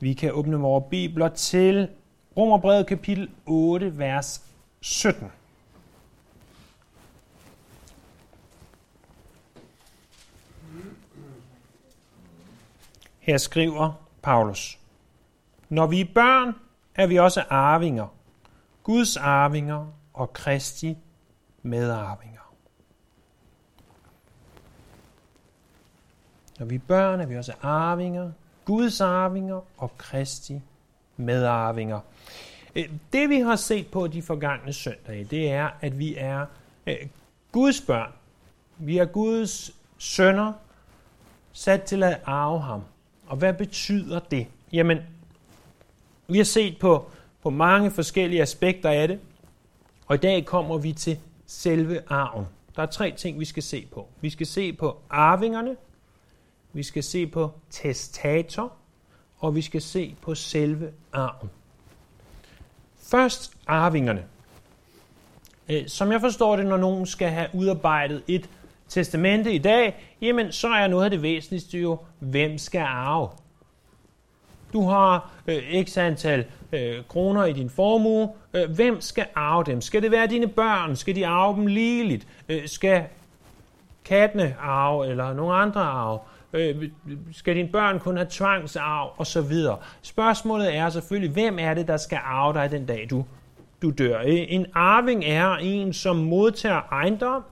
Vi kan åbne vores bibler til Romerbrevet kapitel 8, vers 17. Her skriver Paulus, Når vi er børn, er vi også arvinger, Guds arvinger og Kristi medarvinger. Når vi er børn, er vi også arvinger, Guds arvinger og Kristi medarvinger. Øh, det vi har set på de forgangne søndage, det er, at vi er øh, Guds børn. Vi er Guds sønner, sat til at arve ham. Og hvad betyder det? Jamen, vi har set på, på mange forskellige aspekter af det, og i dag kommer vi til selve arven. Der er tre ting, vi skal se på. Vi skal se på arvingerne, vi skal se på testator, og vi skal se på selve arven. Først arvingerne. Øh, som jeg forstår det, når nogen skal have udarbejdet et testamente i dag, jamen så er noget af det væsentligste jo, hvem skal arve? Du har øh, x antal øh, kroner i din formue. Øh, hvem skal arve dem? Skal det være dine børn? Skal de arve dem ligeligt? Øh, skal kattene arve, eller nogle andre arve? Øh, skal dine børn kun have tvangsarv, og så videre. Spørgsmålet er selvfølgelig, hvem er det, der skal arve dig den dag, du, du dør? Øh, en arving er en, som modtager ejendom,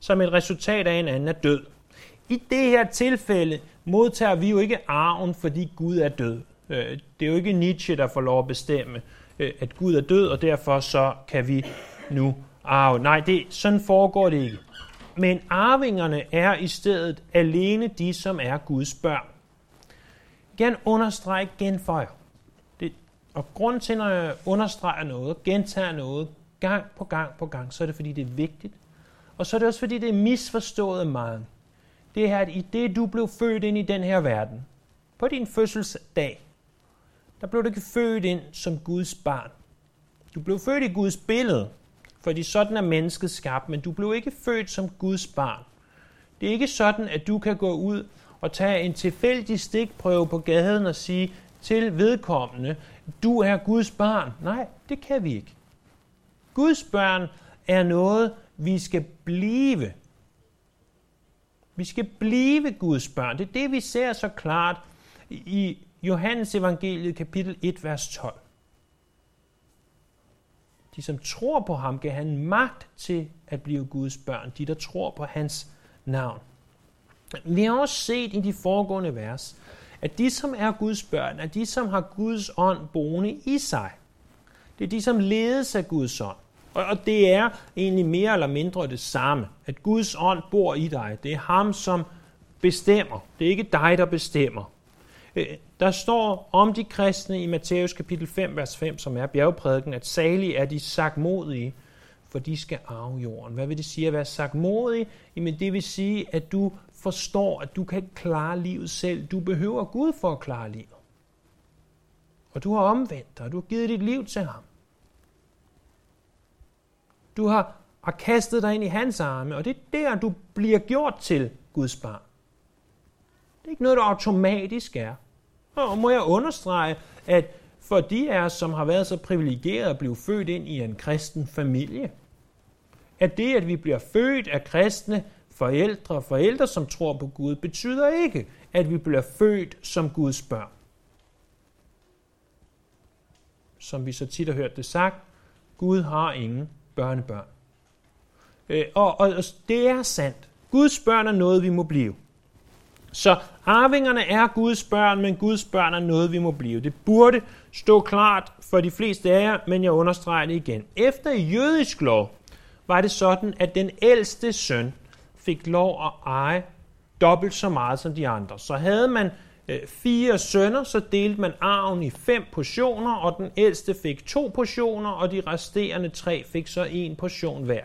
som et resultat af en anden er død. I det her tilfælde modtager vi jo ikke arven, fordi Gud er død. Øh, det er jo ikke Nietzsche, der får lov at bestemme, øh, at Gud er død, og derfor så kan vi nu arve. Nej, det, sådan foregår det ikke. Men arvingerne er i stedet alene de, som er Guds børn. Gerne understreg genføjer. Det, og grund til, når jeg understreger noget, gentager noget, gang på gang på gang, så er det, fordi det er vigtigt. Og så er det også, fordi det er misforstået meget. Det er, at i det, du blev født ind i den her verden, på din fødselsdag, der blev du ikke født ind som Guds barn. Du blev født i Guds billede, fordi sådan er mennesket skabt, men du blev ikke født som Guds barn. Det er ikke sådan, at du kan gå ud og tage en tilfældig stikprøve på gaden og sige til vedkommende, du er Guds barn. Nej, det kan vi ikke. Guds børn er noget, vi skal blive. Vi skal blive Guds børn. Det er det, vi ser så klart i Johannes evangeliet kapitel 1, vers 12. De, som tror på ham, gav han magt til at blive Guds børn. De, der tror på hans navn. Vi har også set i de foregående vers, at de, som er Guds børn, er de, som har Guds ånd boende i sig. Det er de, som ledes af Guds ånd. Og det er egentlig mere eller mindre det samme, at Guds ånd bor i dig. Det er ham, som bestemmer. Det er ikke dig, der bestemmer. Øh, der står om de kristne i Matthæus kapitel 5, vers 5, som er bjergprædiken, at salige er de sagmodige, for de skal arve jorden. Hvad vil det sige at være sagmodig? Jamen det vil sige, at du forstår, at du kan klare livet selv. Du behøver Gud for at klare livet. Og du har omvendt dig, og du har givet dit liv til ham. Du har, har kastet dig ind i hans arme, og det er der, du bliver gjort til Guds barn. Det er ikke noget, du automatisk er. Og må jeg understrege, at for de af os, som har været så privilegerede at blive født ind i en kristen familie, at det, at vi bliver født af kristne forældre og forældre, som tror på Gud, betyder ikke, at vi bliver født som Guds børn. Som vi så tit har hørt det sagt, Gud har ingen børnebørn. Øh, og, og, og det er sandt. Guds børn er noget, vi må blive. Så arvingerne er Guds børn, men Guds børn er noget, vi må blive. Det burde stå klart for de fleste af jer, men jeg understreger det igen. Efter jødisk lov var det sådan, at den ældste søn fik lov at eje dobbelt så meget som de andre. Så havde man øh, fire sønner, så delte man arven i fem portioner, og den ældste fik to portioner, og de resterende tre fik så en portion hver.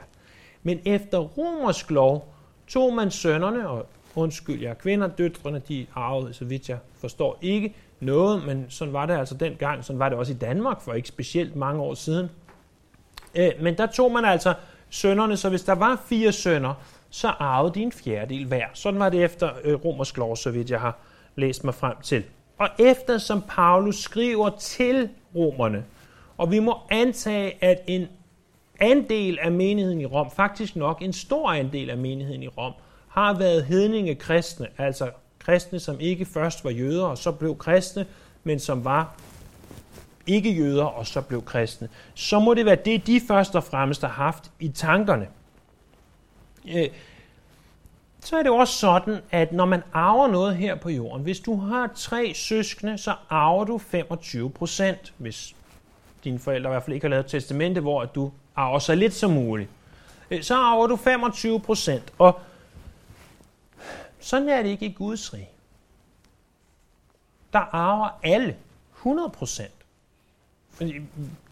Men efter romersk lov tog man sønnerne, og undskyld, jer kvinder, døtrene, de arvede, så vidt jeg forstår, ikke noget, men sådan var det altså dengang, sådan var det også i Danmark for ikke specielt mange år siden. Øh, men der tog man altså sønnerne, så hvis der var fire sønner, så arvede de en fjerdedel hver. Sådan var det efter øh, romersk lov, så vidt jeg har læst mig frem til. Og efter som Paulus skriver til romerne, og vi må antage, at en andel af menigheden i Rom, faktisk nok en stor andel af menigheden i Rom, har været hedninge kristne, altså kristne, som ikke først var jøder og så blev kristne, men som var ikke jøder og så blev kristne, så må det være det, de først og fremmest har haft i tankerne. Øh, så er det også sådan, at når man arver noget her på jorden, hvis du har tre søskende, så arver du 25 procent, hvis dine forældre i hvert fald ikke har lavet testamente, hvor du arver så lidt som muligt. Øh, så arver du 25 procent, og sådan er det ikke i Guds rige. Der arver alle 100 procent.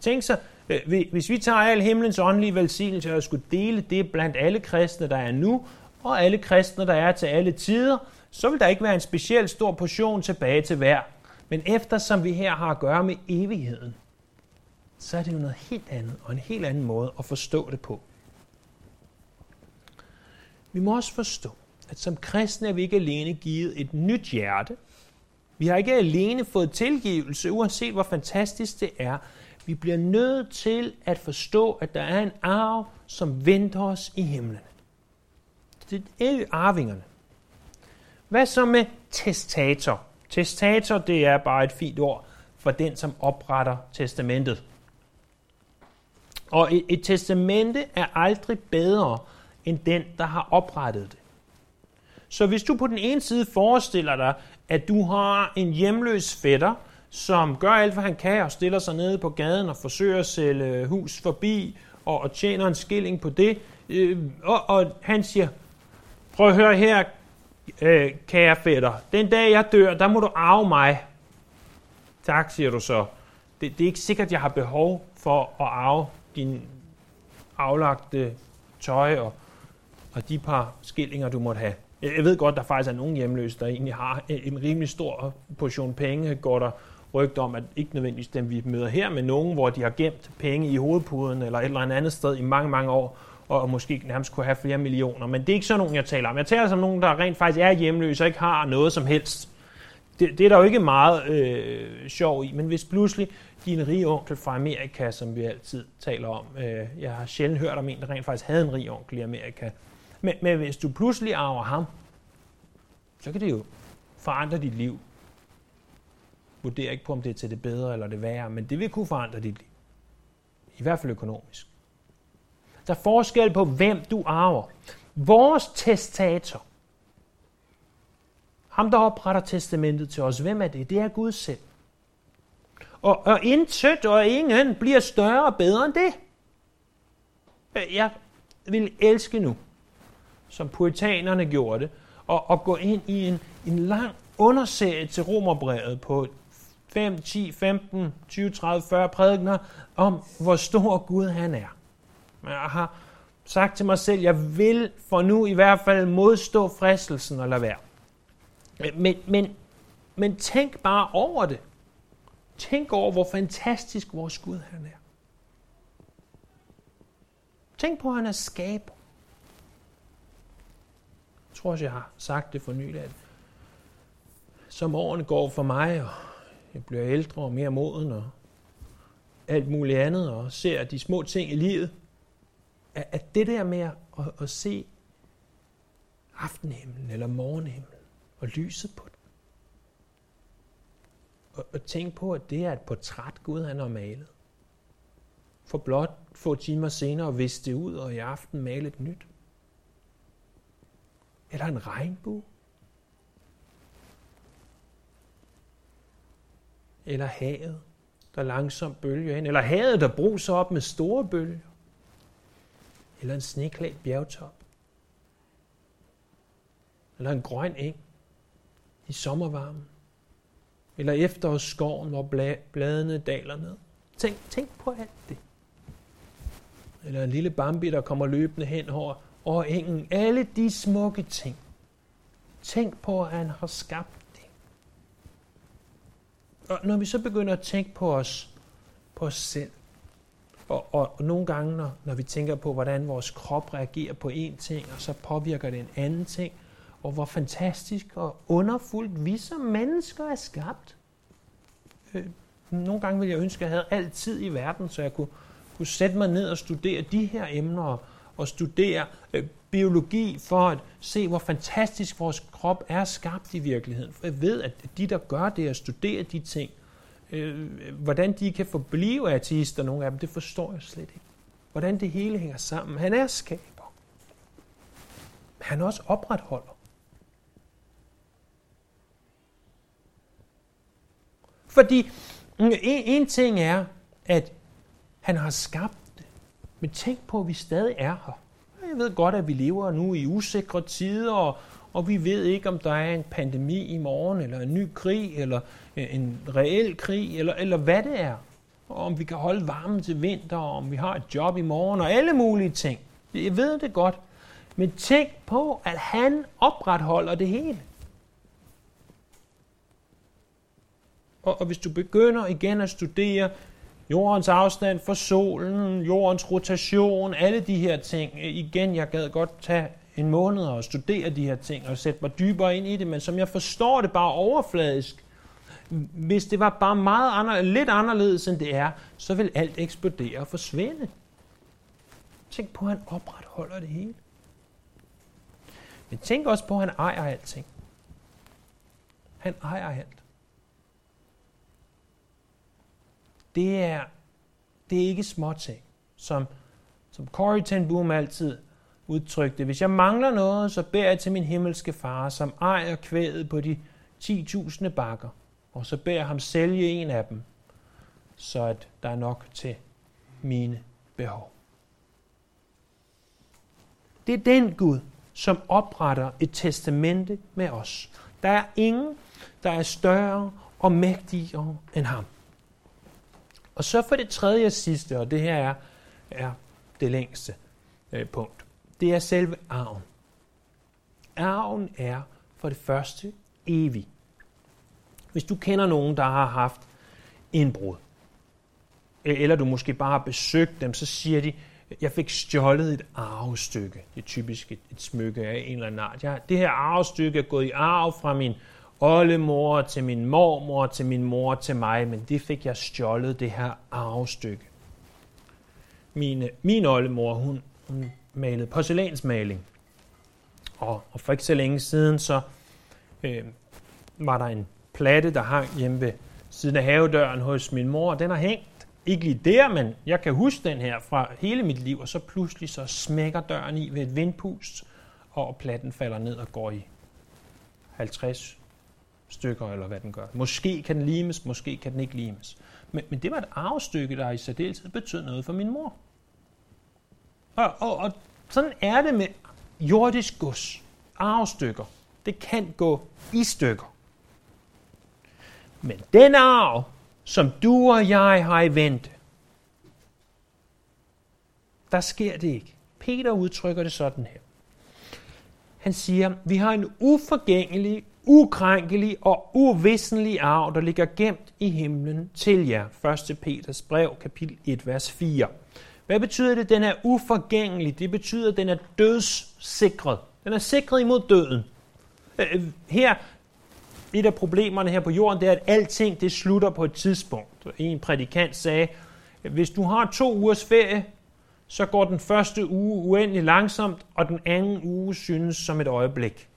Tænk så, øh, hvis vi tager al himlens åndelige velsignelse og skulle dele det blandt alle kristne, der er nu, og alle kristne, der er til alle tider, så vil der ikke være en speciel stor portion tilbage til hver. Men eftersom vi her har at gøre med evigheden, så er det jo noget helt andet og en helt anden måde at forstå det på. Vi må også forstå, at som kristne er vi ikke alene givet et nyt hjerte. Vi har ikke alene fået tilgivelse, uanset hvor fantastisk det er. Vi bliver nødt til at forstå, at der er en arv, som venter os i himlen. Det er arvingerne. Hvad så med testator? Testator, det er bare et fint ord for den, som opretter testamentet. Og et, et testamente er aldrig bedre end den, der har oprettet det. Så hvis du på den ene side forestiller dig, at du har en hjemløs fætter, som gør alt, hvad han kan, og stiller sig nede på gaden og forsøger at sælge hus forbi, og, og tjener en skilling på det, øh, og, og han siger, prøv at høre her, øh, kære fætter, den dag jeg dør, der må du arve mig. Tak, siger du så. Det, det er ikke sikkert, jeg har behov for at arve din aflagte tøj og, og de par skillinger, du måtte have. Jeg ved godt, der faktisk er nogle hjemløse, der egentlig har en rimelig stor portion penge, går der rygt om, at ikke nødvendigvis dem, vi møder her, men nogen, hvor de har gemt penge i hovedpuden eller et eller andet sted i mange, mange år, og måske nærmest kunne have flere millioner. Men det er ikke sådan nogen, jeg taler om. Jeg taler om nogen, der rent faktisk er hjemløse og ikke har noget som helst. Det, det er der jo ikke meget øh, sjov i, men hvis pludselig din rige onkel fra Amerika, som vi altid taler om, øh, jeg har sjældent hørt om en, der rent faktisk havde en rig onkel i Amerika, men, men hvis du pludselig arver ham, så kan det jo forandre dit liv. Vurder ikke på, om det er til det bedre eller det værre, men det vil kunne forandre dit liv. I hvert fald økonomisk. Der er forskel på, hvem du arver. Vores testator, ham der opretter testamentet til os, hvem er det? Det er Gud selv. Og, og intet og ingen bliver større og bedre end det. Jeg vil elske nu, som puritanerne gjorde det, og, og gå ind i en, en lang underserie til Romerbrevet på 5, 10, 15, 20, 30, 40 prædikner om, hvor stor Gud han er. Jeg har sagt til mig selv, jeg vil for nu i hvert fald modstå fristelsen og lade være. Men, men, men tænk bare over det. Tænk over, hvor fantastisk vores Gud han er. Tænk på, at han er skaber. Jeg tror også, jeg har sagt det for nylig, at som årene går for mig, og jeg bliver ældre og mere moden, og alt muligt andet, og ser de små ting i livet, at det der med at, at se aftenhimlen eller morgenhimlen og lyset på den, og, og tænk på, at det er et portræt, Gud han har malet. For blot få timer senere viste det ud, og i aften male et nyt. Eller en regnbue. Eller havet, der langsomt bølger ind. Eller havet, der bruser op med store bølger. Eller en sneklædt bjergtop. Eller en grøn eng i sommervarmen. Eller efterårsskoven, hvor bladene daler ned. Tænk, tænk på alt det. Eller en lille Bambi, der kommer løbende hen over, og engen. Alle de smukke ting. Tænk på, at han har skabt det. Og når vi så begynder at tænke på os, på os selv, og, og, og nogle gange, når, når vi tænker på, hvordan vores krop reagerer på én ting, og så påvirker det en anden ting, og hvor fantastisk og underfuldt vi som mennesker er skabt. Øh, nogle gange ville jeg ønske, at jeg havde altid i verden, så jeg kunne, kunne sætte mig ned og studere de her emner og studere øh, biologi for at se, hvor fantastisk vores krop er skabt i virkeligheden. For jeg ved, at de, der gør det og studerer de ting, øh, hvordan de kan forblive ateister, nogle af dem, det forstår jeg slet ikke. Hvordan det hele hænger sammen. Han er skaber. Han også opretholder. Fordi mm, en, en ting er, at han har skabt. Men tænk på, at vi stadig er her. Jeg ved godt, at vi lever nu i usikre tider, og, og vi ved ikke, om der er en pandemi i morgen, eller en ny krig, eller øh, en reel krig, eller, eller hvad det er. Og om vi kan holde varmen til vinter, og om vi har et job i morgen, og alle mulige ting. Jeg ved det godt. Men tænk på, at han opretholder det hele. Og, og hvis du begynder igen at studere jordens afstand for solen, jordens rotation, alle de her ting, igen, jeg gad godt tage en måned og studere de her ting og sætte mig dybere ind i det, men som jeg forstår det bare overfladisk, hvis det var bare meget ander, lidt anderledes end det er, så vil alt eksplodere og forsvinde. Tænk på, at han opretholder det hele. Men tænk også på, at han ejer alting. Han ejer alt. Det er, det er ikke småting, som, som Corrie ten Boom altid udtrykte. Hvis jeg mangler noget, så beder jeg til min himmelske far, som ejer kvædet på de 10.000 bakker, og så beder jeg ham sælge en af dem, så at der er nok til mine behov. Det er den Gud, som opretter et testamente med os. Der er ingen, der er større og mægtigere end ham. Og så for det tredje og sidste, og det her er, er det længste øh, punkt, det er selve arven. Arven er for det første evig. Hvis du kender nogen, der har haft indbrud, øh, eller du måske bare har besøgt dem, så siger de, jeg fik stjålet et arvestykke. Det er typisk et, et smykke af en eller anden art. Jeg, det her arvestykke er gået i arv fra min oldemor, til min mormor, til min mor, til mig, men det fik jeg stjålet, det her arvestykke. Mine, min oldemor, hun, hun malede porcelænsmaling. Og, og for ikke så længe siden, så øh, var der en platte, der hang hjemme ved siden af havedøren hos min mor. Den har hængt ikke lige der, men jeg kan huske den her fra hele mit liv, og så pludselig så smækker døren i ved et vindpust, og platten falder ned og går i 50 stykker, eller hvad den gør. Måske kan den limes, måske kan den ikke limes. Men, men det var et arvestykke, der i særdeleshed betød noget for min mor. Og, og, og sådan er det med jordisk gods. Arvestykker. Det kan gå i stykker. Men den arv, som du og jeg har i vente, der sker det ikke. Peter udtrykker det sådan her. Han siger, vi har en uforgængelig, ukrænkelig og uvisselig arv, der ligger gemt i himlen til jer. 1. Peters brev, kapitel 1, vers 4. Hvad betyder det, den er uforgængelig? Det betyder, at den er dødssikret. Den er sikret imod døden. Øh, øh, her, et af problemerne her på jorden, det er, at alting det slutter på et tidspunkt. En prædikant sagde, hvis du har to ugers ferie, så går den første uge uendelig langsomt, og den anden uge synes som et øjeblik.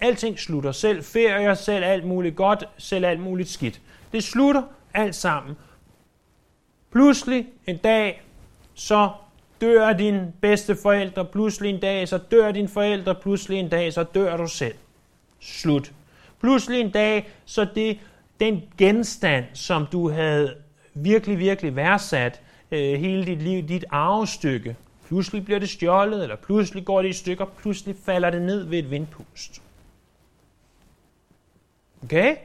Alting slutter. Selv ferier, selv alt muligt godt, selv alt muligt skidt. Det slutter alt sammen. Pludselig en dag, så dør din bedste forældre, pludselig en dag, så dør din forældre, pludselig en dag, så dør du selv. Slut. Pludselig en dag, så det den genstand, som du havde virkelig, virkelig værdsat øh, hele dit liv, dit arvestykke, pludselig bliver det stjålet, eller pludselig går det i stykker, pludselig falder det ned ved et vindpust. Okay?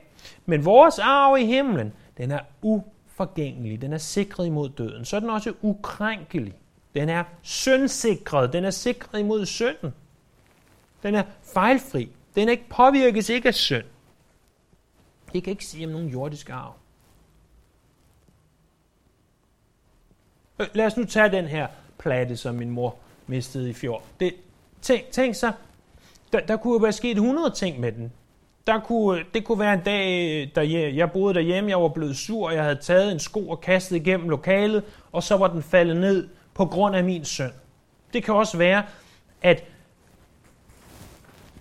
Men vores arv i himlen, den er uforgængelig. Den er sikret imod døden. Så er den også ukrænkelig. Den er syndsikret. Den er sikret imod synden. Den er fejlfri. Den ikke påvirkes ikke af synd. Det kan ikke sige om nogen jordisk arv. Øh, lad os nu tage den her plade, som min mor mistede i fjor. Det, tænk, tænk så, der, der kunne jo være sket 100 ting med den. Der kunne, øh, det kunne være en dag, øh, da jeg, jeg boede derhjemme, jeg var blevet sur, og jeg havde taget en sko og kastet igennem lokalet, og så var den faldet ned på grund af min søn. Det kan også være, at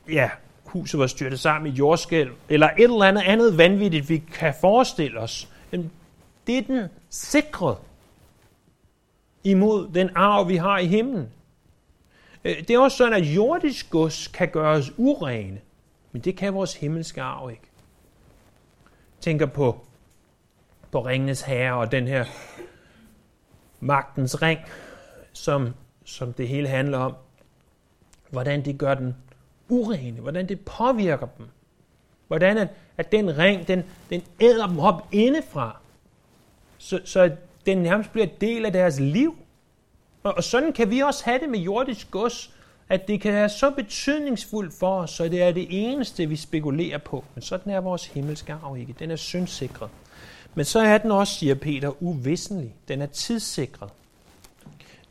ja, huset var styrtet sammen i jordskælv, eller et eller andet andet vanvittigt, vi kan forestille os. Det er den sikret imod den arv, vi har i himlen. Øh, det er også sådan, at jordisk gods kan gøres urene, men det kan vores himmelske arv ikke. Tænker på, på ringenes herre og den her magtens ring, som, som det hele handler om. Hvordan det gør den urene, hvordan det påvirker dem. Hvordan at, at den ring, den, den æder dem op indefra, så, så den nærmest bliver del af deres liv. Og, og sådan kan vi også have det med jordisk gods, at det kan være så betydningsfuldt for os, så det er det eneste, vi spekulerer på. Men sådan er vores himmelske arv ikke. Den er syndsikret. Men så er den også, siger Peter, uvisselig. Den er tidssikret.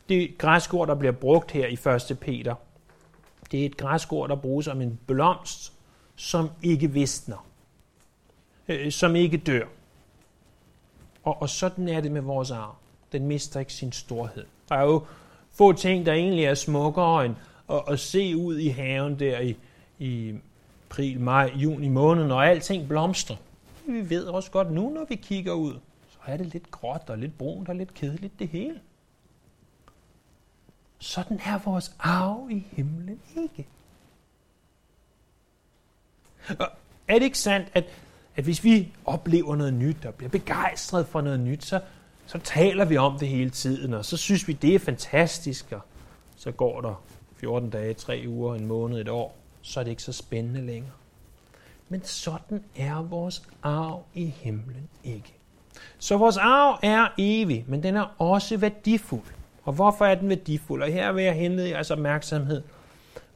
Det græske ord, der bliver brugt her i 1. Peter, det er et græsk ord, der bruges om en blomst, som ikke visner, øh, som ikke dør. Og, og sådan er det med vores arv. Den mister ikke sin storhed. Der er jo få ting, der egentlig er smukkere end og, og se ud i haven der i, i april, maj, juni måned, når alting blomstrer. Vi ved også godt nu, når vi kigger ud, så er det lidt gråt og lidt brunt og lidt kedeligt det hele. Sådan er vores arv i himlen ikke. Og er det ikke sandt, at, at hvis vi oplever noget nyt og bliver begejstret for noget nyt, så, så taler vi om det hele tiden, og så synes vi, det er fantastisk, og så går der 14 dage, 3 uger, en måned, et år, så er det ikke så spændende længere. Men sådan er vores arv i himlen ikke. Så vores arv er evig, men den er også værdifuld. Og hvorfor er den værdifuld? Og her vil jeg henlede jeres opmærksomhed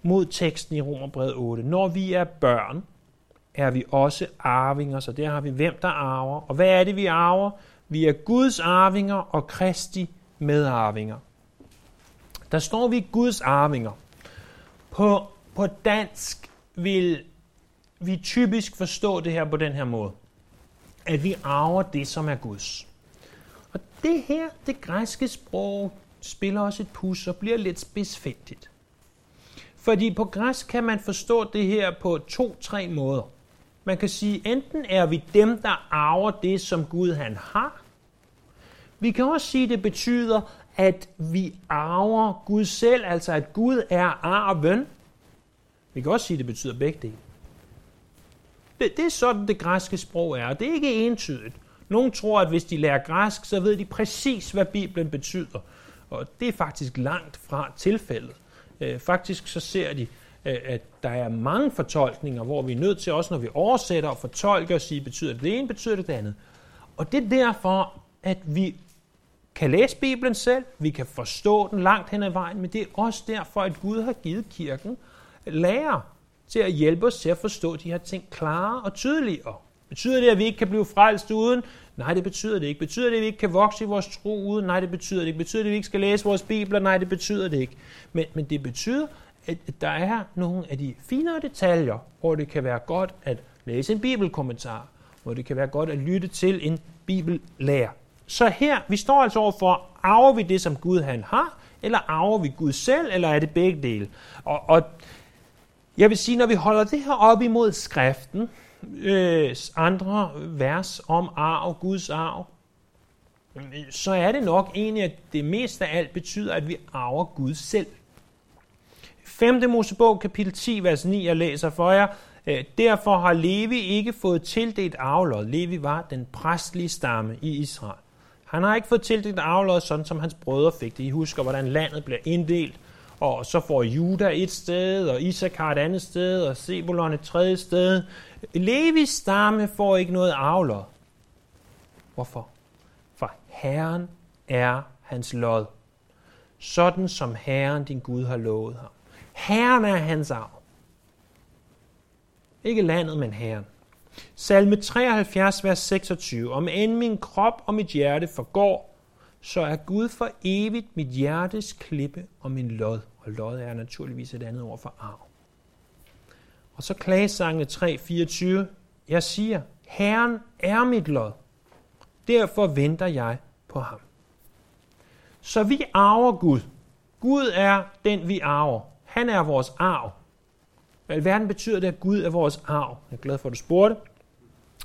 mod teksten i Romerbrevet 8. Når vi er børn, er vi også arvinger, så der har vi hvem der arver. Og hvad er det, vi arver? Vi er Guds arvinger og Kristi medarvinger. Der står vi Guds arvinger. På, på dansk vil vi typisk forstå det her på den her måde. At vi arver det, som er Guds. Og det her, det græske sprog, spiller også et pus og bliver lidt spidsfindigt. Fordi på græsk kan man forstå det her på to-tre måder. Man kan sige, enten er vi dem, der arver det, som Gud han har. Vi kan også sige, at det betyder, at vi arver Gud selv, altså at Gud er arven. Vi kan også sige, at det betyder begge dele. Det, det er sådan, det græske sprog er, og det er ikke entydigt. Nogle tror, at hvis de lærer græsk, så ved de præcis, hvad Bibelen betyder. Og det er faktisk langt fra tilfældet. Øh, faktisk så ser de, øh, at der er mange fortolkninger, hvor vi er nødt til, også når vi oversætter og fortolker, at sige, betyder det det ene, betyder det det andet. Og det er derfor, at vi kan læse Bibelen selv, vi kan forstå den langt hen ad vejen, men det er også derfor, at Gud har givet kirken lærer til at hjælpe os til at forstå de her ting klarere og tydeligere. Betyder det, at vi ikke kan blive frelst uden? Nej, det betyder det ikke. Betyder det, at vi ikke kan vokse i vores tro uden? Nej, det betyder det ikke. Betyder det, at vi ikke skal læse vores bibler? Nej, det betyder det ikke. Men, men det betyder, at der er nogle af de finere detaljer, hvor det kan være godt at læse en bibelkommentar, hvor det kan være godt at lytte til en bibellærer. Så her, vi står altså overfor, arver vi det, som Gud han har, eller arver vi Gud selv, eller er det begge dele? Og, og jeg vil sige, når vi holder det her op imod skriften, øh, andre vers om arv, Guds arv, så er det nok egentlig, at det mest af alt betyder, at vi arver Gud selv. 5. Mosebog, kapitel 10, vers 9, jeg læser for jer. Øh, Derfor har Levi ikke fået tildelt arvelod. Levi var den præstlige stamme i Israel. Han har ikke fået tildelt arvelod, sådan som hans brødre fik det. I husker, hvordan landet bliver inddelt og så får Juda et sted, og Isakar et andet sted, og Sebulon et tredje sted. Levis stamme får ikke noget arvelod. Hvorfor? For Herren er hans lod. Sådan som Herren din Gud har lovet ham. Herren er hans arv. Ikke landet, men Herren. Salme 73, vers 26. Om end min krop og mit hjerte forgår, så er Gud for evigt mit hjertes klippe og min lod. Og lod er naturligvis et andet ord for arv. Og så klagesangene 3.24. Jeg siger, Herren er mit lod. Derfor venter jeg på ham. Så vi arver Gud. Gud er den, vi arver. Han er vores arv. Hvad i verden betyder det, at Gud er vores arv? Jeg er glad for, at du spurgte.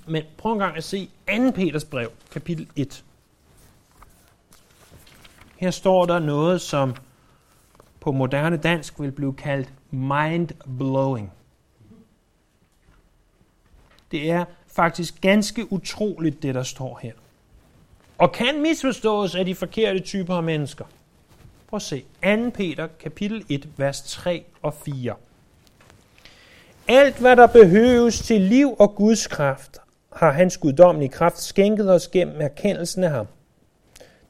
Men prøv en gang at se 2. Peters brev, kapitel 1. Her står der noget, som på moderne dansk vil blive kaldt mind-blowing. Det er faktisk ganske utroligt, det der står her. Og kan misforstås af de forkerte typer af mennesker. Prøv at se. 2. Peter, kapitel 1, vers 3 og 4. Alt, hvad der behøves til liv og Guds kraft, har hans guddommelige kraft skænket os gennem erkendelsen af ham,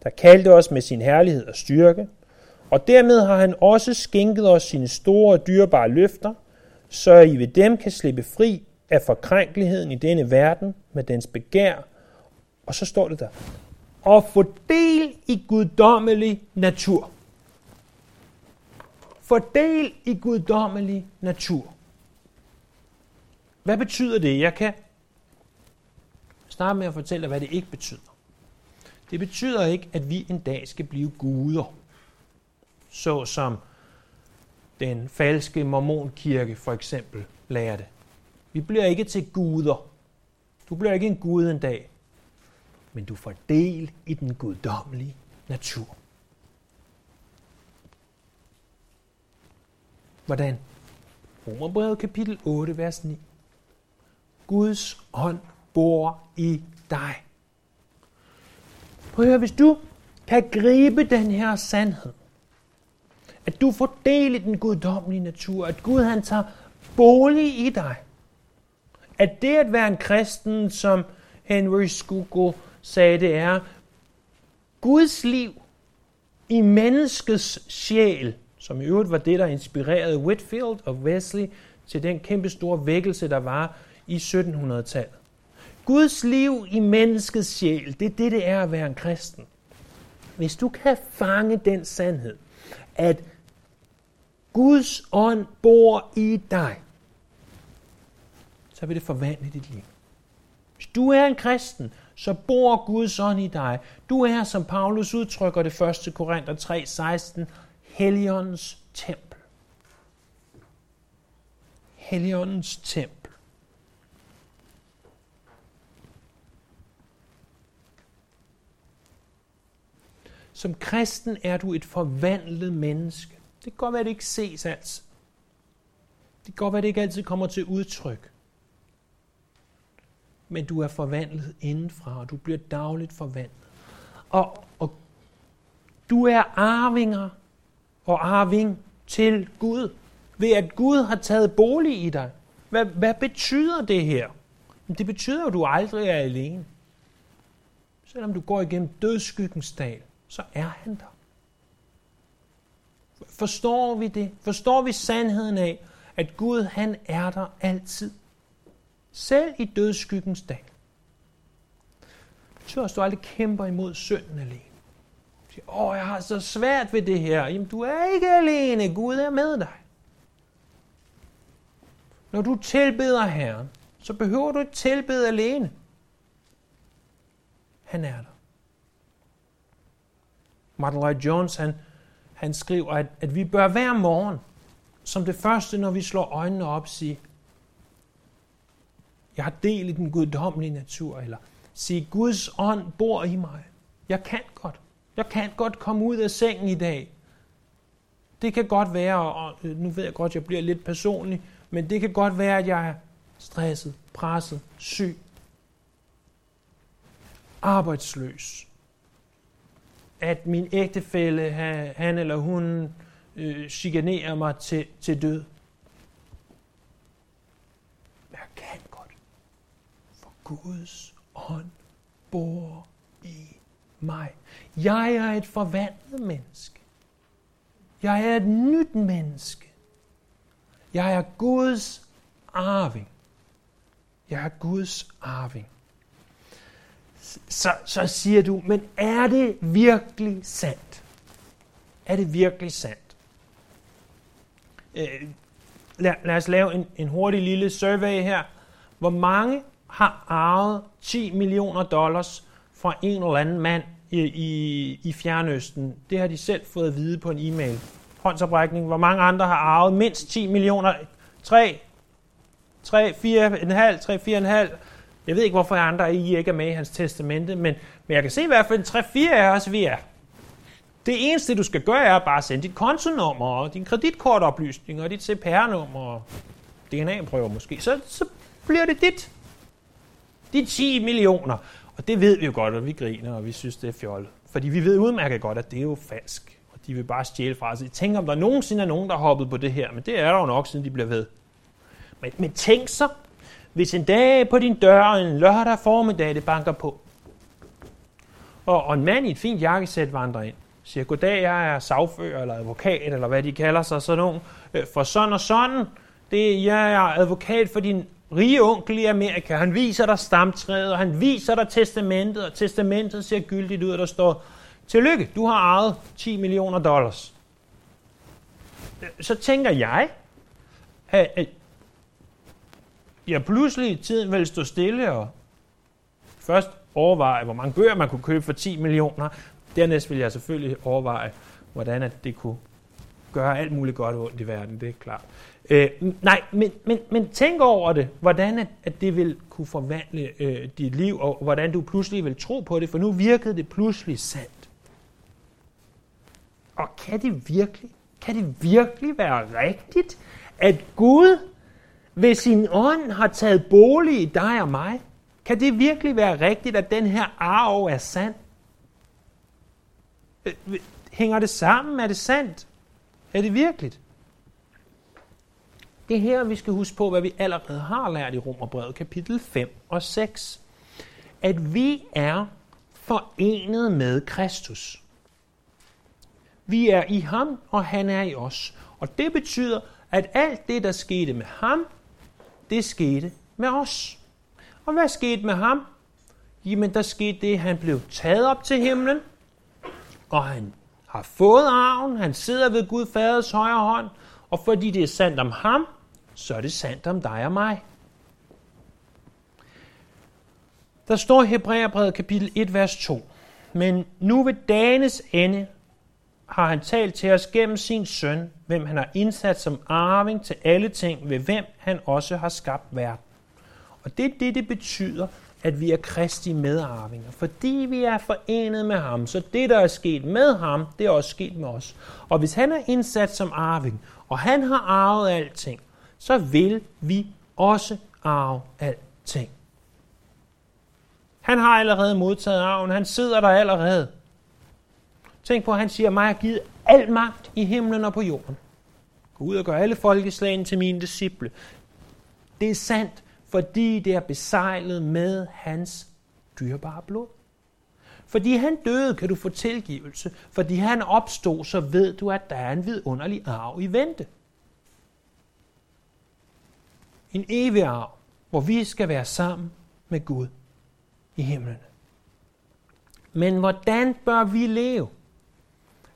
der kaldte os med sin herlighed og styrke, og dermed har han også skænket os sine store og dyrebare løfter, så I ved dem kan slippe fri af forkrænkeligheden i denne verden med dens begær. Og så står det der, og få del i guddommelig natur. Fordel i guddommelig natur. Hvad betyder det? Jeg kan starte med at fortælle hvad det ikke betyder. Det betyder ikke, at vi en dag skal blive guder, så som den falske mormonkirke for eksempel lærer det. Vi bliver ikke til guder. Du bliver ikke en gud en dag, men du får del i den guddommelige natur. Hvordan? Romerbrevet kapitel 8, vers 9. Guds ånd bor i dig. Prøv at høre, hvis du kan gribe den her sandhed, at du får del i den guddommelige natur, at Gud han tager bolig i dig, at det at være en kristen, som Henry Skugel sagde, det er Guds liv i menneskets sjæl, som i øvrigt var det, der inspirerede Whitfield og Wesley til den kæmpe store vækkelse, der var i 1700-tallet. Guds liv i menneskets sjæl, det er det, det er at være en kristen. Hvis du kan fange den sandhed, at Guds ånd bor i dig, så vil det forvandle dit liv. Hvis du er en kristen, så bor Guds ånd i dig. Du er, som Paulus udtrykker det 1. Korinther 3:16, Helligåndens tempel. Helligåndens tempel. Som kristen er du et forvandlet menneske. Det kan godt være, at det ikke ses altid. Det kan godt være, at det ikke altid kommer til udtryk. Men du er forvandlet indenfra, og du bliver dagligt forvandlet. Og, og du er arvinger og arving til Gud, ved at Gud har taget bolig i dig. Hvad, hvad betyder det her? Det betyder at du aldrig er alene. Selvom du går igennem dødskyggens dal, så er han der. Forstår vi det? Forstår vi sandheden af, at Gud han er der altid? Selv i dødskyggens dag. Det betyder også, at du aldrig kæmper imod synden alene. Du siger, åh, jeg har så svært ved det her. Jamen, du er ikke alene. Gud er med dig. Når du tilbeder Herren, så behøver du ikke tilbede alene. Han er der. Martin Lloyd Jones, han, han skriver, at, at vi bør hver morgen, som det første, når vi slår øjnene op, sige, jeg har del i den guddommelige natur, eller sige, Guds ånd bor i mig. Jeg kan godt. Jeg kan godt komme ud af sengen i dag. Det kan godt være, og øh, nu ved jeg godt, at jeg bliver lidt personlig, men det kan godt være, at jeg er stresset, presset, syg, arbejdsløs, at min ægtefælle, han eller hun, øh, chikanerer mig til, til død. Jeg kan godt, for Guds ånd bor i mig. Jeg er et forvandlet menneske. Jeg er et nyt menneske. Jeg er Guds arving. Jeg er Guds arving så, så siger du, men er det virkelig sandt? Er det virkelig sandt? Øh, lad, lad os lave en, en hurtig lille survey her. Hvor mange har arvet 10 millioner dollars fra en eller anden mand i, i, i Fjernøsten? Det har de selv fået at vide på en e-mail. Håndsoprækning. Hvor mange andre har arvet mindst 10 millioner? 3, 3, 4,5, 3, 4,5. Jeg ved ikke, hvorfor andre af I ikke er med i hans testamente, men, men jeg kan se i hvert fald 3-4 af os, vi er. Det eneste, du skal gøre, er bare at sende dit kontonummer, og din kreditkortoplysning, og dit CPR-nummer, og DNA-prøver måske. Så, så bliver det dit. De 10 millioner. Og det ved vi jo godt, og vi griner, og vi synes, det er fjollet. Fordi vi ved udmærket godt, at det er jo falsk. Og de vil bare stjæle fra os. Tænk, om der nogensinde er nogen, der har hoppet på det her. Men det er der jo nok, siden de bliver ved. Men, men tænk så, hvis en dag på din dør, en lørdag formiddag, det banker på, og, og en mand i et fint jakkesæt vandrer ind, siger, goddag, jeg er sagfører eller advokat, eller hvad de kalder sig, sådan nogen, øh, for sådan og sådan, det, jeg er advokat for din rige onkel i Amerika. Han viser dig stamtræet, og han viser dig testamentet, og testamentet ser gyldigt ud, og der står, tillykke, du har ejet 10 millioner dollars. Øh, så tænker jeg, at, ja, jeg pludselig tiden vil stå stille og først overveje, hvor mange bøger man kunne købe for 10 millioner. Dernæst vil jeg selvfølgelig overveje, hvordan at det kunne gøre alt muligt godt og ondt i verden, det er klart. Øh, nej, men, men, men tænk over det, hvordan at, at det vil kunne forvandle øh, dit liv, og hvordan du pludselig vil tro på det, for nu virkede det pludselig sandt. Og kan det virkelig, kan det virkelig være rigtigt, at Gud hvis sin ånd har taget bolig i dig og mig? Kan det virkelig være rigtigt, at den her arv er sand? Øh, hænger det sammen? Er det sandt? Er det virkeligt? Det er her, vi skal huske på, hvad vi allerede har lært i Romerbrevet kapitel 5 og 6. At vi er forenet med Kristus. Vi er i ham, og han er i os. Og det betyder, at alt det, der skete med ham, det skete med os. Og hvad skete med ham? Jamen, der skete det, at han blev taget op til himlen, og han har fået arven, han sidder ved Gud Faders højre hånd, og fordi det er sandt om ham, så er det sandt om dig og mig. Der står i Hebræerbrevet kapitel 1, vers 2. Men nu ved dagens ende har han talt til os gennem sin søn, hvem han har indsat som arving til alle ting, ved hvem han også har skabt verden. Og det er det, det betyder, at vi er kristi medarvinger, fordi vi er forenet med ham. Så det, der er sket med ham, det er også sket med os. Og hvis han er indsat som arving, og han har arvet alting, så vil vi også arve alting. Han har allerede modtaget arven. Han sidder der allerede. Tænk på, at han siger, mig har givet al magt i himlen og på jorden. Gå ud og gør alle folkeslagene til mine disciple. Det er sandt, fordi det er besejlet med hans dyrbare blod. Fordi han døde, kan du få tilgivelse. Fordi han opstod, så ved du, at der er en vidunderlig arv i vente. En evig arv, hvor vi skal være sammen med Gud i himlen. Men hvordan bør vi leve,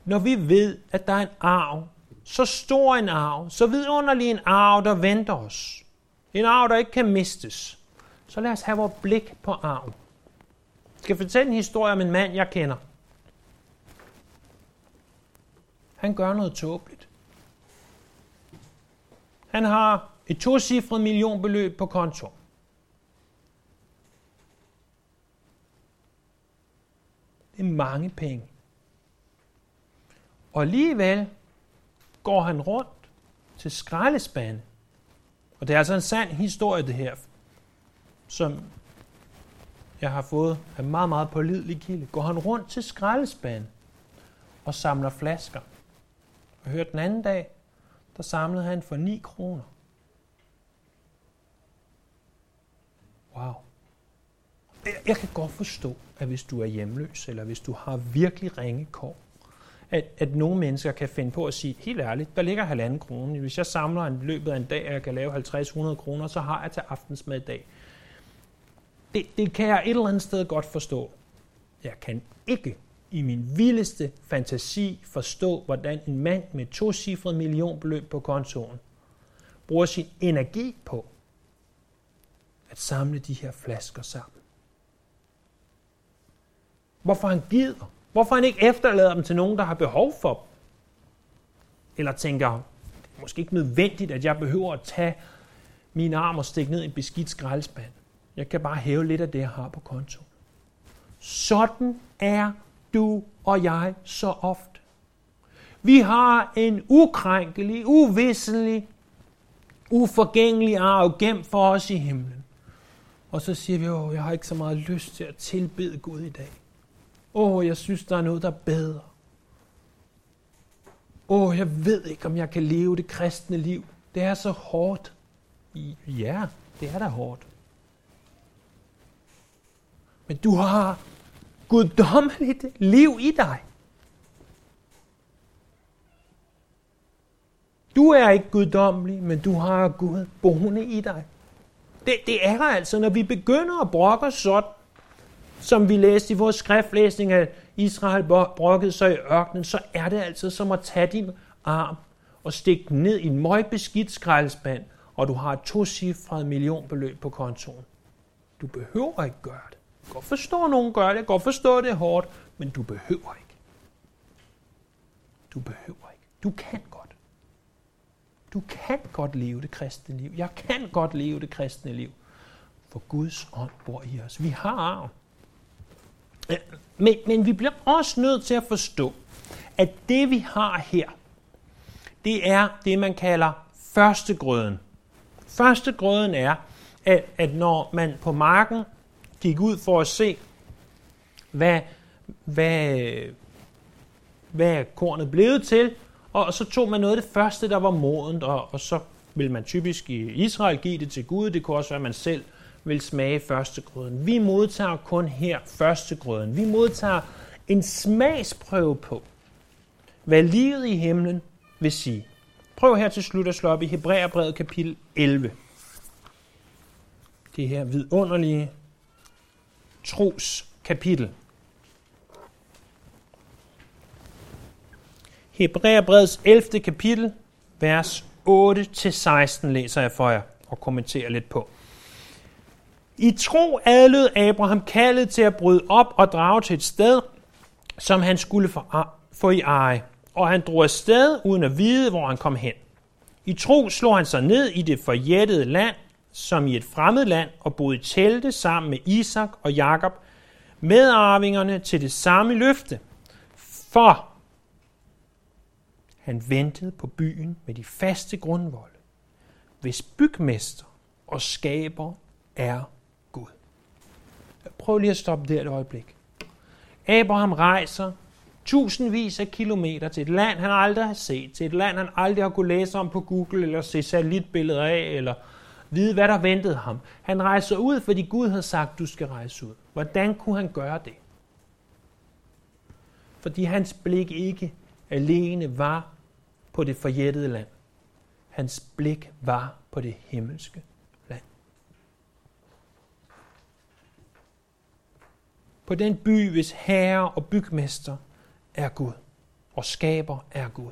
når vi ved, at der er en arv, så stor en arv, så vidunderlig en arv, der venter os? En arv, der ikke kan mistes. Så lad os have vores blik på arven. Jeg skal fortælle en historie om en mand, jeg kender. Han gør noget tåbeligt. Han har et tocifret millionbeløb på konto. Det er mange penge. Og alligevel går han rundt til skraldespande og det er altså en sand historie, det her, som jeg har fået af meget, meget pålidelig kilde. Går han rundt til skraldespande og samler flasker. Og hørte den anden dag, der samlede han for 9 kroner. Wow. Jeg kan godt forstå, at hvis du er hjemløs, eller hvis du har virkelig ringe kår, at, at nogle mennesker kan finde på at sige, helt ærligt, der ligger halvanden krone. Hvis jeg samler en løbet af en dag, og jeg kan lave 50-100 kroner, så har jeg til aftensmad i dag. Det, det kan jeg et eller andet sted godt forstå. Jeg kan ikke i min vildeste fantasi forstå, hvordan en mand med to cifrede millionbeløb på kontoen bruger sin energi på at samle de her flasker sammen. Hvorfor han gider. Hvorfor han ikke efterlader dem til nogen, der har behov for dem. Eller tænker, det er måske ikke nødvendigt, at jeg behøver at tage min arm og stikke ned i en beskidt skraldespand. Jeg kan bare hæve lidt af det, jeg har på konto. Sådan er du og jeg så ofte. Vi har en ukrænkelig, uvisselig, uforgængelig arv gemt for os i himlen. Og så siger vi, at jeg har ikke så meget lyst til at tilbede Gud i dag. Åh, jeg synes, der er noget, der er bedre. Åh, jeg ved ikke, om jeg kan leve det kristne liv. Det er så hårdt. Ja, det er da hårdt. Men du har guddommeligt liv i dig. Du er ikke guddommelig, men du har Gud boende i dig. Det, det er altså, når vi begynder at brokke sådan, som vi læste i vores skriftlæsning at Israel brokkede sig i ørkenen, så er det altså som at tage din arm og stikke den ned i en møgbeskidt skraldespand, og du har et tocifret millionbeløb på kontoen. Du behøver ikke gøre det. Jeg kan godt forstå, at nogen gør det. Jeg kan godt forstå, at det er hårdt, men du behøver ikke. Du behøver ikke. Du kan godt. Du kan godt leve det kristne liv. Jeg kan godt leve det kristne liv. For Guds ånd bor i os. Vi har arv. Men, men vi bliver også nødt til at forstå, at det vi har her, det er det, man kalder førstegrøden. Førstegrøden er, at, at når man på marken gik ud for at se, hvad, hvad, hvad kornet blev til, og så tog man noget af det første, der var modent, og, og så vil man typisk i Israel give det til Gud. Det kunne også være, at man selv vil smage førstegrøden. Vi modtager kun her førstegrøden. Vi modtager en smagsprøve på, hvad livet i himlen vil sige. Prøv her til slut at slå op i Hebræerbrevet kapitel 11. Det her vidunderlige tros kapitel. Hebræerbrevets 11. kapitel, vers 8-16 læser jeg for jer og kommenterer lidt på. I tro adlød Abraham kaldet til at bryde op og drage til et sted, som han skulle få i eje, og han drog afsted uden at vide, hvor han kom hen. I tro slog han sig ned i det forjættede land, som i et fremmed land, og boede i telte sammen med Isak og Jakob, medarvingerne til det samme løfte. For han ventede på byen med de faste grundvolde, hvis bygmester og skaber er Prøv lige at stoppe der et øjeblik. Abraham rejser tusindvis af kilometer til et land, han aldrig har set, til et land, han aldrig har kunne læse om på Google, eller se satellitbilleder af, eller vide, hvad der ventede ham. Han rejser ud, fordi Gud havde sagt, du skal rejse ud. Hvordan kunne han gøre det? Fordi hans blik ikke alene var på det forjættede land. Hans blik var på det himmelske land. På den by, hvis herre og bygmester er Gud, og skaber er Gud.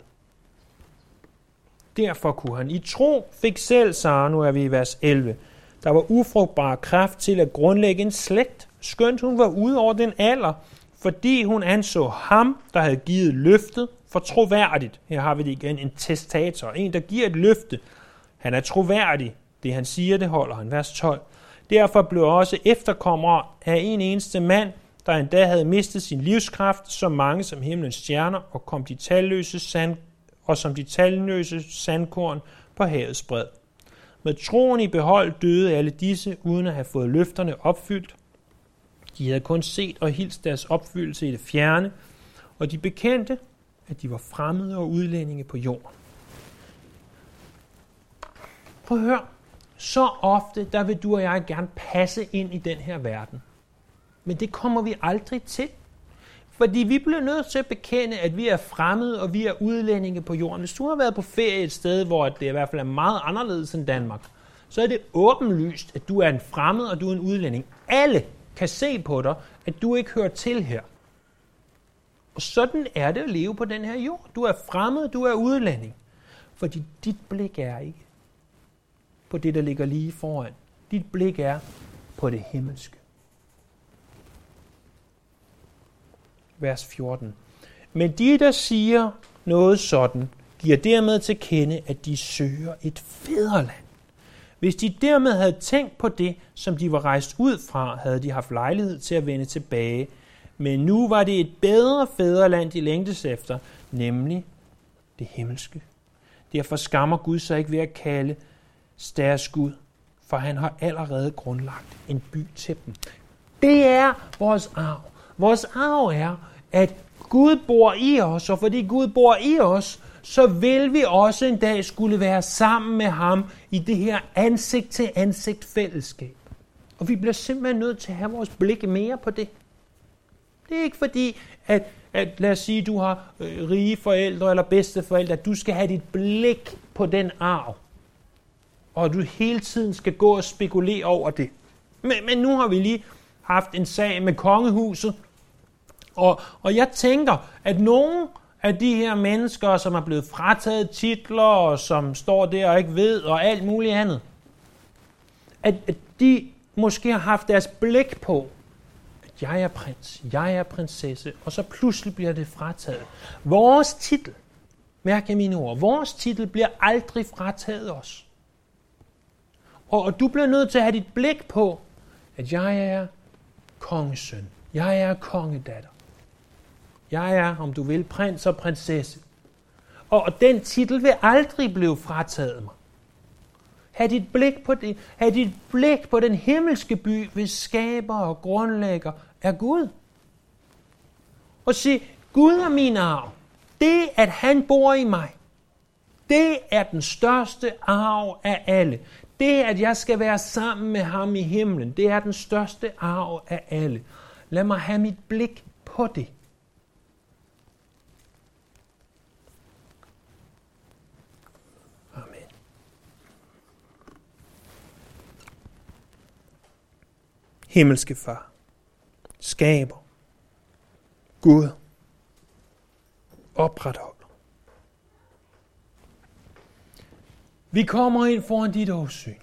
Derfor kunne han i tro fik selv Sara, nu er vi i vers 11, der var ufrugtbar kraft til at grundlægge en slægt, skønt hun var ude over den alder, fordi hun anså ham, der havde givet løftet, for troværdigt. Her har vi det igen, en testator, en der giver et løfte. Han er troværdig. Det han siger, det holder han. Vers 12. Derfor blev også efterkommere af en eneste mand, der endda havde mistet sin livskraft, så mange som himlens stjerner, og kom de talløse sand, og som de talløse sandkorn på havets bred. Med troen i behold døde alle disse, uden at have fået løfterne opfyldt. De havde kun set og hilst deres opfyldelse i det fjerne, og de bekendte, at de var fremmede og udlændinge på jorden. Prøv at høre. Så ofte, der vil du og jeg gerne passe ind i den her verden. Men det kommer vi aldrig til. Fordi vi bliver nødt til at bekende, at vi er fremmede, og vi er udlændinge på jorden. Hvis du har været på ferie et sted, hvor det i hvert fald er meget anderledes end Danmark, så er det åbenlyst, at du er en fremmed, og du er en udlænding. Alle kan se på dig, at du ikke hører til her. Og sådan er det at leve på den her jord. Du er fremmed, du er udlænding. Fordi dit blik er ikke på det, der ligger lige foran. Dit blik er på det himmelske. Vers 14. Men de, der siger noget sådan, giver dermed til kende, at de søger et fædreland. Hvis de dermed havde tænkt på det, som de var rejst ud fra, havde de haft lejlighed til at vende tilbage. Men nu var det et bedre fædreland, de længtes efter, nemlig det himmelske. Derfor skammer Gud sig ikke ved at kalde deres Gud, for han har allerede grundlagt en by til dem. Det er vores arv. Vores arv er, at Gud bor i os, og fordi Gud bor i os, så vil vi også en dag skulle være sammen med ham i det her ansigt til ansigt fællesskab. Og vi bliver simpelthen nødt til at have vores blik mere på det. Det er ikke fordi, at, at lad os sige, du har øh, rige forældre eller bedste forældre, at du skal have dit blik på den arv. Og du hele tiden skal gå og spekulere over det. Men, men nu har vi lige haft en sag med kongehuset, og, og jeg tænker, at nogle af de her mennesker, som er blevet frataget titler, og som står der og ikke ved, og alt muligt andet, at, at de måske har haft deres blik på, at jeg er prins, jeg er prinsesse, og så pludselig bliver det frataget. Vores titel, mærk jeg mine ord, vores titel bliver aldrig frataget os. Og, og du bliver nødt til at have dit blik på, at jeg er kongesøn, jeg er kongedatter. Jeg er, om du vil, prins og prinsesse. Og den titel vil aldrig blive frataget mig. Ha' dit blik på det. Ha' dit blik på den himmelske by, hvis skaber og grundlægger er Gud. Og se, Gud er min arv. Det, at han bor i mig, det er den største arv af alle. Det, at jeg skal være sammen med ham i himlen, det er den største arv af alle. Lad mig have mit blik på det. Himmelske far, skaber, Gud, opretholder. Vi kommer ind foran dit åsyn.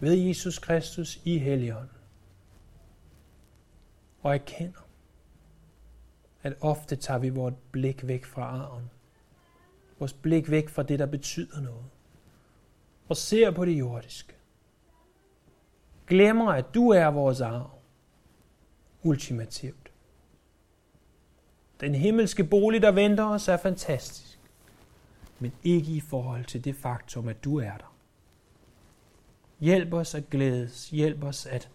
Ved Jesus Kristus i Helligånden. Og erkender, at ofte tager vi vores blik væk fra arven. Vores blik væk fra det, der betyder noget. Og ser på det jordiske glemmer, at du er vores arv. Ultimativt. Den himmelske bolig, der venter os, er fantastisk, men ikke i forhold til det faktum, at du er der. Hjælp os at glædes, hjælp os at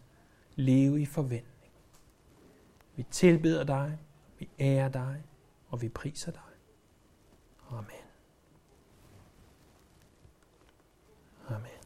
leve i forventning. Vi tilbeder dig, vi ærer dig, og vi priser dig. Amen. Amen.